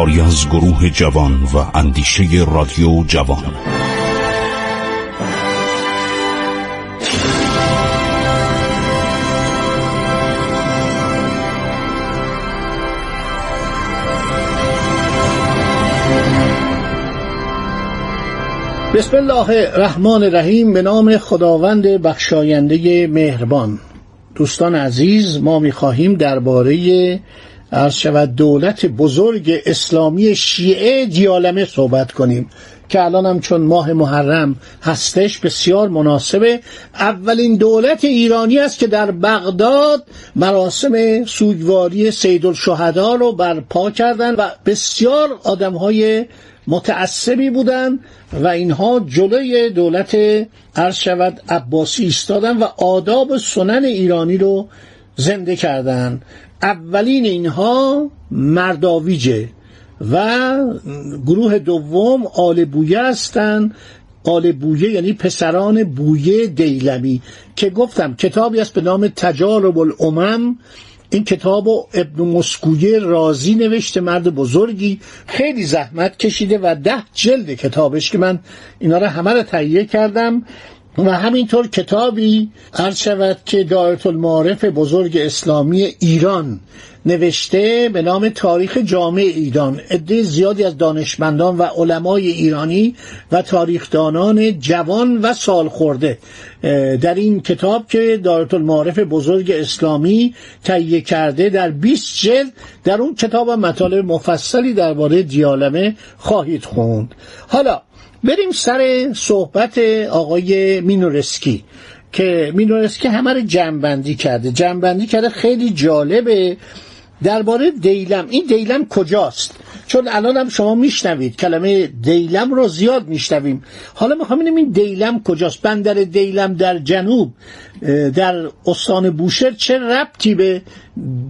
کاری از گروه جوان و اندیشه رادیو جوان. بسم الله الرحمن الرحیم به نام خداوند بخشاینده مهربان. دوستان عزیز ما می‌خواهیم درباره عرض شود دولت بزرگ اسلامی شیعه دیالمه صحبت کنیم که الان هم چون ماه محرم هستش بسیار مناسبه. اولین دولت ایرانی است که در بغداد مراسم سوگواری سید الشهدا رو برپا کردن و بسیار آدم های متعصبی بودند و اینها جلوی دولت عرض شود عباسی ایستادن و آداب سنن ایرانی رو زنده کردند اولین اینها مرداویجه و گروه دوم آل بویه هستند آل بویه یعنی پسران بویه دیلمی که گفتم کتابی است به نام تجارب الامم این کتاب و ابن مسکویه رازی نوشته مرد بزرگی. خیلی زحمت کشیده و ده جلد کتابش که من اینا رو همه رو تهیه کردم. و همینطور کتابی عرض شود که دایرت المعارف بزرگ اسلامی ایران نوشته به نام تاریخ جامع ایران. عده زیادی از دانشمندان و علمای ایرانی و تاریخدانان جوان و سالخورده در این کتاب که دارت المعارف بزرگ اسلامی تهیه کرده در 20 جلد در اون کتاب مطالب مفصلی درباره دیالمه خواهید خوند. حالا بریم سر صحبت آقای مینورسکی که مینورسکی همه رو جمعبندی کرده. جمعبندی کرده خیلی جالبه. درباره دیلم. این دیلم کجاست؟ چون الان هم شما میشنوید کلمه دیلم رو زیاد میشنویم. حالا می‌خوام ببینیم این دیلم کجاست؟ بندر دیلم در جنوب در استان بوشهر چه ربطی به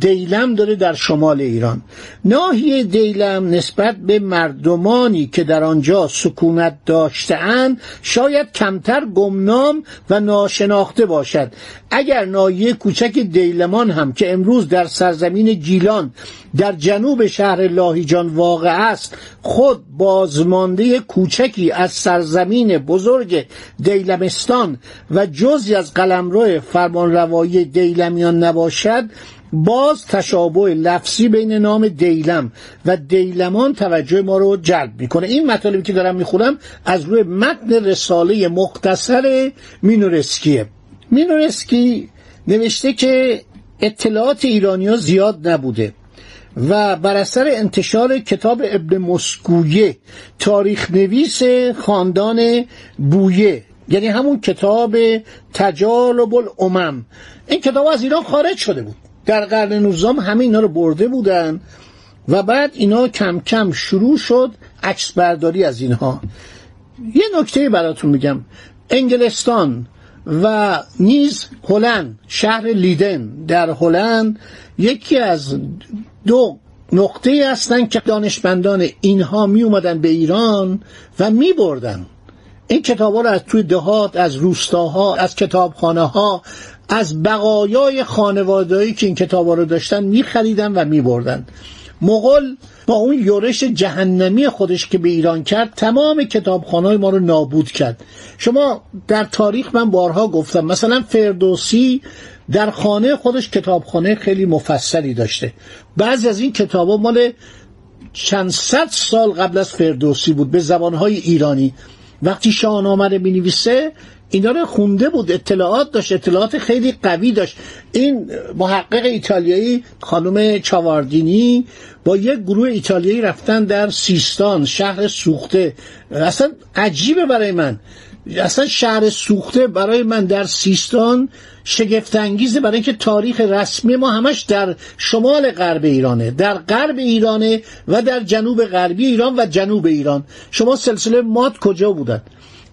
دیلم داره در شمال ایران؟ ناحیه دیلم نسبت به مردمانی که در آنجا سکونت داشتهاند شاید کمتر گمنام و ناشناخته باشد. اگر ناحیه کوچک دیلمان هم که امروز در سرزمین گیلان در جنوب شهر لاهیجان واقع است. خود بازمانده کوچکی از سرزمین بزرگ دیلمستان و جزی از قلمرو فرمانروایی دیلمیان نباشد باز تشابه لفظی بین نام دیلم و دیلمان توجه ما رو جلب می‌کنه. این مطالبی که دارم می‌خونم از روی متن رساله مختصر مینورسکیه مینورسکی نوشته که اطلاعات ایرانیا زیاد نبوده. و بر اثر انتشار کتاب ابن مسکویه تاریخ نویس خاندان بویه یعنی همون کتاب تجالب الامم این کتاب از ایران خارج شده بود. در قرن نوزدهم همه اینا رو برده بودن و بعد اینا کم کم شروع شد عکس برداری از اینها. یه نکته براتون میگم. انگلستان و نیز هلند شهر لیدن در هلند یکی از دو نقطه هستند که دانشمندان اینها می اومدن به ایران و می بردن این کتاب رو از توی دهات از روستاها از کتابخانه ها از بقایای خانوادهایی که این کتاب ها رو داشتن می خریدن و می بردن مغل با اون یورش جهنمی خودش که به ایران کرد تمام کتابخانه ما رو نابود کرد. شما در تاریخ من بارها گفتم مثلا فردوسی در خانه خودش کتابخانه خیلی مفصلی داشته. بعضی از این کتابا مال چند صد سال قبل از فردوسی بود به زبانهای ایرانی. وقتی شاهنامه رو می‌نویسه اینا رو خونده بود اطلاعات داشت اطلاعات خیلی قوی داشت. این محقق ایتالیایی خانم چاواردینی با یک گروه ایتالیایی رفتن در سیستان شهر سوخته. اصلا عجیبه برای من. اصلا شهر سوخته برای من در سیستان شگفت انگیزه برای اینکه تاریخ رسمی ما همش در شمال غرب ایرانه در غرب ایرانه و در جنوب غربی ایران و جنوب ایران. شما سلسله ماد کجا بودن؟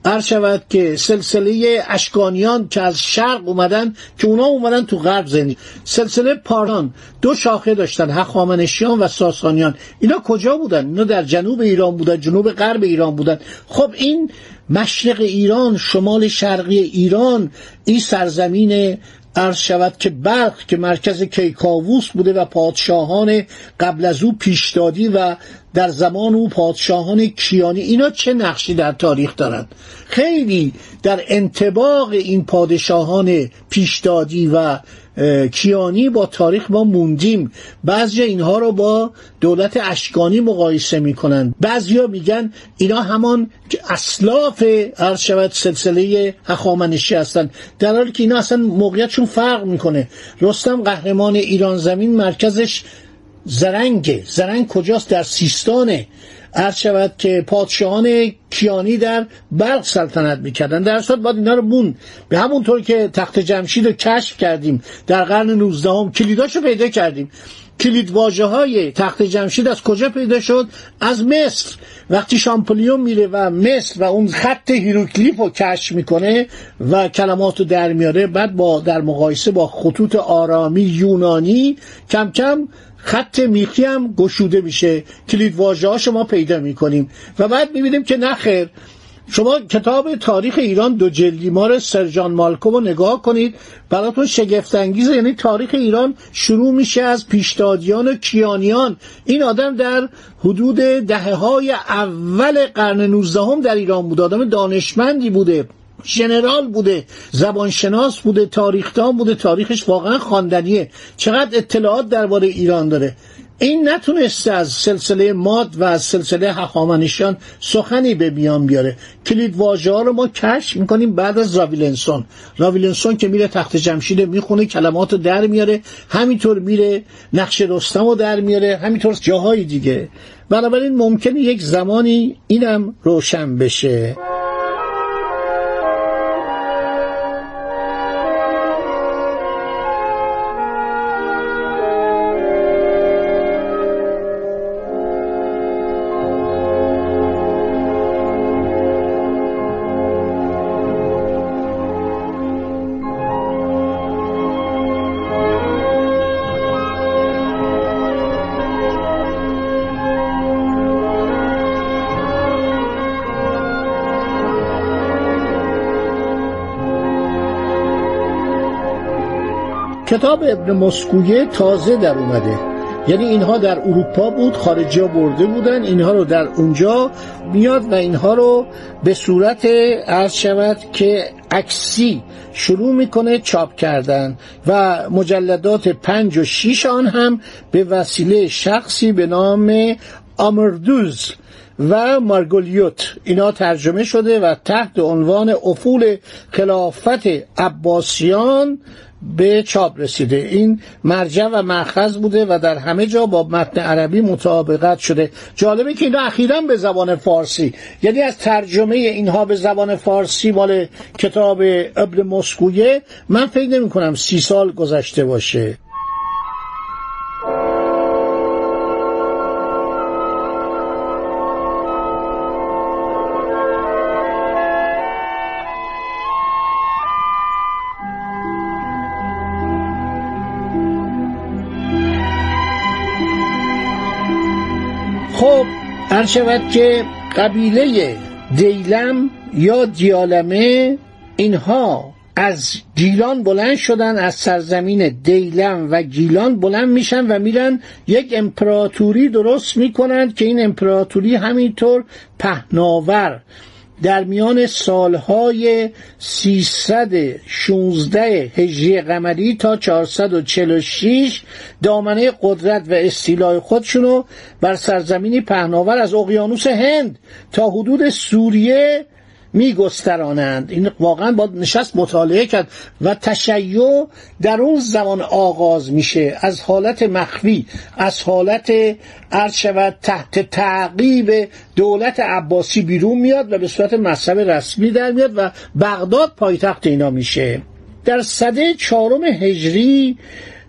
هر شود که سلسله اشکانیان که از شرق اومدن که اونا اومدن تو غرب زندگی. سلسله پاران دو شاخه داشتن هخامنشیان و ساسانیان. اینا کجا بودن؟ اینا در جنوب ایران بودن جنوب غرب ایران بودن. خب این مشرق ایران شمال شرقی ایران این سرزمین عرض شود که برق که مرکز کیکاووس بوده و پادشاهان قبل از او پیشدادی و در زمان او پادشاهان کیانی اینا چه نقشی در تاریخ دارند؟ خیلی در انتباق این پادشاهان پیشدادی و کیانی با تاریخ ما موندیم. بعضی اینها رو با دولت اشکانی مقایسه می‌کنن. بعضیا میگن اینا همان اسلاف عرض شود سلسله هخامنشی هستن. در حالی که اینا اصلا موقعیتشون فرق می‌کنه. رستم قهرمان ایران زمین مرکزش زرنگه زرنگ کجاست؟ در سیستانه. عرض شود که پادشاهان کیانی در بلخ سلطنت می‌کردن در اصل باید اینا رو بون به همون طور که تخت جمشید رو کشف کردیم. در قرن 19 هم کلیداشو پیدا کردیم. کلید واژه های تخت جمشید از کجا پیدا شد؟ از مصر. وقتی شامپلیون میره و مصر و اون خط هیروگلیف رو کشف می‌کنه و کلمات رو در میاره بعد با در مقایسه با خطوط آرامی یونانی کم کم خط میخی هم گشوده میشه. کلید واژه ها شما پیدا می‌کنیم. و بعد می‌بینیم که نخیر شما کتاب تاریخ ایران دو جلدی ما سرجان مالکوم رو نگاه کنید. براتون شگفت انگیزه یعنی تاریخ ایران شروع میشه از پیشدادیان و کیانیان. این آدم در حدود دهه های اول قرن 19 در ایران بود. آدم دانشمندی بوده ژنرال بوده زبانشناس بوده تاریخدان بوده. تاریخش واقعا خواندنیه. چقدر اطلاعات درباره ایران داره. این نتونسته از سلسله ماد و از سلسله هخامنشیان سخنی به بیان بیاره. کلید واژه ها رو ما کشف می‌کنیم بعد از راویلنسون. راویلنسون که میره تخت جمشید می‌خونه کلمات رو در میاره. همینطور میره نقش رستم رو در میاره. همینطور جاهای دیگه. بنابراین ممکنه یک زمانی اینم روشن بشه. کتاب ابن مسکویه تازه در اومده. یعنی اینها در اروپا بود خارجی برده بودن اینها رو در اونجا میاد و اینها رو به صورت عرض شود که عکسی شروع می‌کنه چاپ کردن و مجلدات پنج و شیش آن هم به وسیله شخصی به نام آمردوز و مارگولیوت. اینا ترجمه شده و تحت عنوان افول خلافت عباسیان به چاپ رسیده. این مرجع و مأخذ بوده و در همه جا با متن عربی مطابقت شده. جالبه که اینا اخیرا به زبان فارسی. یعنی از ترجمه اینها به زبان فارسی مال کتاب ابن مسکویه. من فکر نمی کنم سی سال گذشته باشه. شود که قبیله دیلم یا دیالمه اینها از گیلان بلند شدن از سرزمین دیلم و گیلان بلند میشن و میرن یک امپراتوری درست می‌کنند که این امپراتوری همینطور پهناور. در میان سالهای 316 هجری قمری تا 446 دامنه قدرت و استیلای خودشونو بر سرزمینی پهناور از اقیانوس هند تا حدود سوریه میگسترانند. این واقعا با نشست مطالعه کرد و تشیع در اون زمان آغاز میشه. از حالت مخفی از حالت عرض شود تحت تعقیب دولت عباسی بیرون میاد و به صورت مذهب رسمی در میاد و بغداد پایتخت اینا میشه. در صده چهارم هجری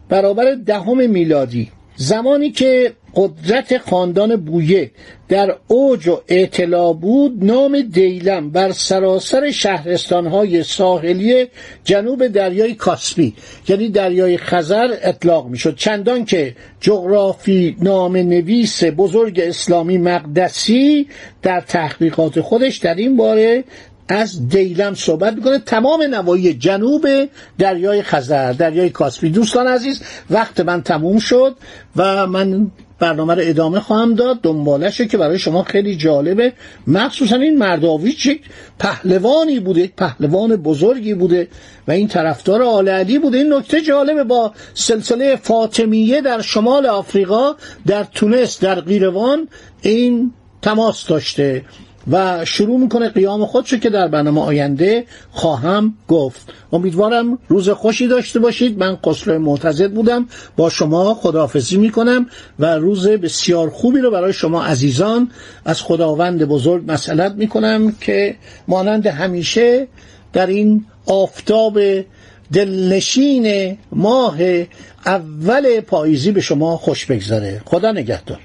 برابر دهم میلادی زمانی که قدرت خاندان بویه در اوج و اعتلا بود نام دیلم بر سراسر شهرستانهای ساحلی جنوب دریای کاسپی یعنی دریای خزر اطلاق می‌شد. چندان که جغرافی نام نویس بزرگ اسلامی مقدسی در تحقیقات خودش در این باره از دیلم صحبت می‌کنه. تمام نواحی جنوب دریای خزر دریای کاسپی. دوستان عزیز وقت من تموم شد و من برنامه رو ادامه خواهم داد. دنبالشه که برای شما خیلی جالبه. مخصوصا این مرداویچ یک پهلوانی بوده یک پهلوان بزرگی بوده و این طرفدار آل علی بوده. این نکته جالبه با سلسله فاطمیه در شمال آفریقا در تونس در قیروان این تماس داشته. و شروع می‌کنه قیام خودشو که در برنامه آینده خواهم گفت. امیدوارم روز خوشی داشته باشید. من قسلو معتزد بودم. با شما خداحافظی می‌کنم و روز بسیار خوبی رو برای شما عزیزان از خداوند بزرگ مسئلت می‌کنم که مانند همیشه در این آفتاب دلنشین ماه اول پاییزی به شما خوش بگذاره خدا نگهدار.